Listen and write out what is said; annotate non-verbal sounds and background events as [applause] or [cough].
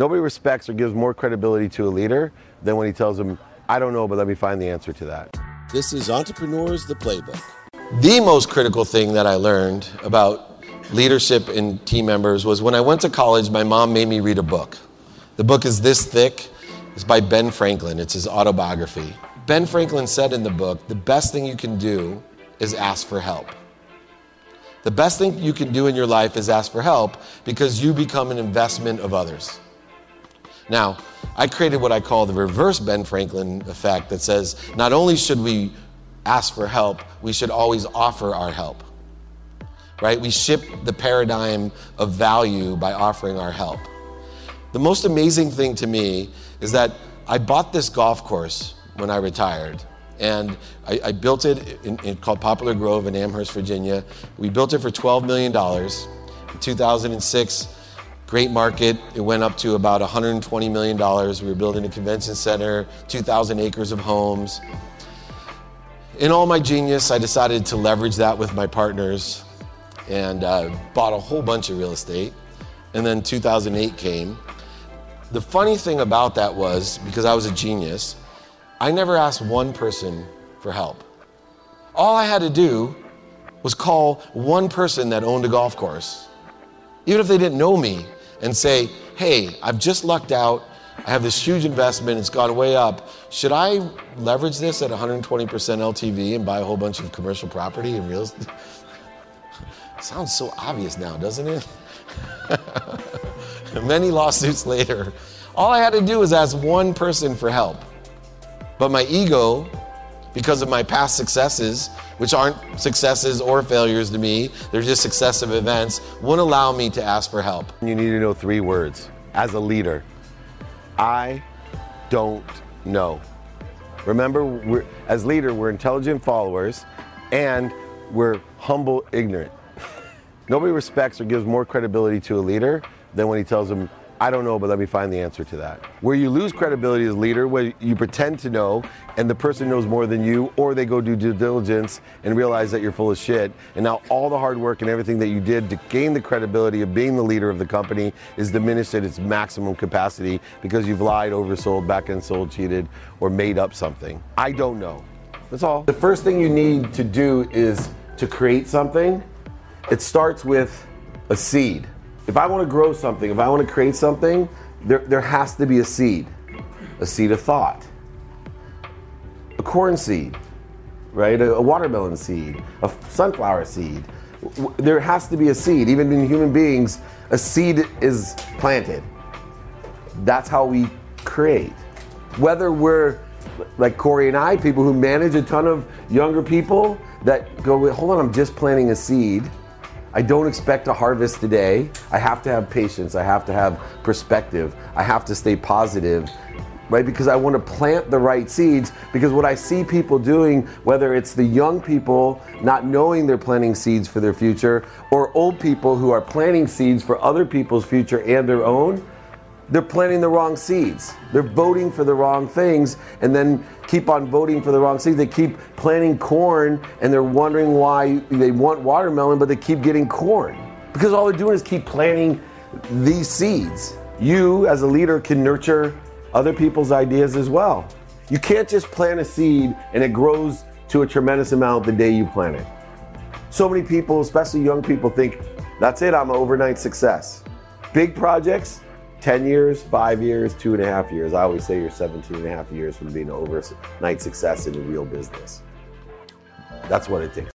Nobody respects or gives more credibility to a leader than when he tells them, I don't know, but let me find the answer to that. This is Entrepreneurs the Playbook. The most critical thing that I learned about leadership and team members was when I went to college, my mom made me read a book. The book is this thick. It's by Ben Franklin, it's his autobiography. Ben Franklin said in the book, the best thing you can do is ask for help. The best thing you can do in your life is ask for help because you become an investment of others. Now, I created what I call the reverse Ben Franklin effect that says not only should we ask for help, we should always offer our help. Right? We ship the paradigm of value by offering our help. The most amazing thing to me is that I bought this golf course when I retired. And I, I built it in, in, called Poplar Grove in Amherst, Virginia. We built it for $12 million. In 2006, great market. It went up to about $120 million. We were building a convention center, 2,000 acres of homes. In all my genius, I decided to leverage that with my partners and uh, bought a whole bunch of real estate. And then 2008 came. The funny thing about that was, because I was a genius, I never asked one person for help. All I had to do was call one person that owned a golf course, even if they didn't know me, and say, hey, I've just lucked out. I have this huge investment, it's gone way up. Should I leverage this at 120% LTV and buy a whole bunch of commercial property and real estate? [laughs] Sounds so obvious now, doesn't it? [laughs] Many lawsuits later, all I had to do was ask one person for help. But my ego, because of my past successes, which aren't successes or failures to me, they're just successive events, wouldn't allow me to ask for help. You need to know three words as a leader I don't know. Remember, as leader, we're intelligent followers and we're humble, ignorant. [laughs] Nobody respects or gives more credibility to a leader than when he tells them, I don't know, but let me find the answer to that. Where you lose credibility as leader, where you pretend to know and the person knows more than you, or they go do due diligence and realize that you're full of shit. And now all the hard work and everything that you did to gain the credibility of being the leader of the company is diminished at its maximum capacity because you've lied, oversold, back end sold, cheated, or made up something. I don't know. That's all. The first thing you need to do is to create something. It starts with a seed. If I want to grow something, if I want to create something, there, there has to be a seed, a seed of thought, a corn seed, right? A, a watermelon seed, a sunflower seed. There has to be a seed. Even in human beings, a seed is planted. That's how we create. Whether we're like Corey and I, people who manage a ton of younger people that go, hold on, I'm just planting a seed I don't expect to harvest today. I have to have patience. I have to have perspective. I have to stay positive, right? Because I want to plant the right seeds. Because what I see people doing, whether it's the young people not knowing they're planting seeds for their future, or old people who are planting seeds for other people's future and their own, they're planting the wrong seeds. They're voting for the wrong things and then keep on voting for the wrong seeds. They keep planting corn and they're wondering why they want watermelon, but they keep getting corn. Because all they're doing is keep planting these seeds. You, as a leader, can nurture other people's ideas as well. You can't just plant a seed and it grows to a tremendous amount the day you plant it. So many people, especially young people, think that's it, I'm an overnight success. Big projects, 10 years, five years, two and a half years. I always say you're 17 and a half years from being an overnight success in real business. That's what it takes.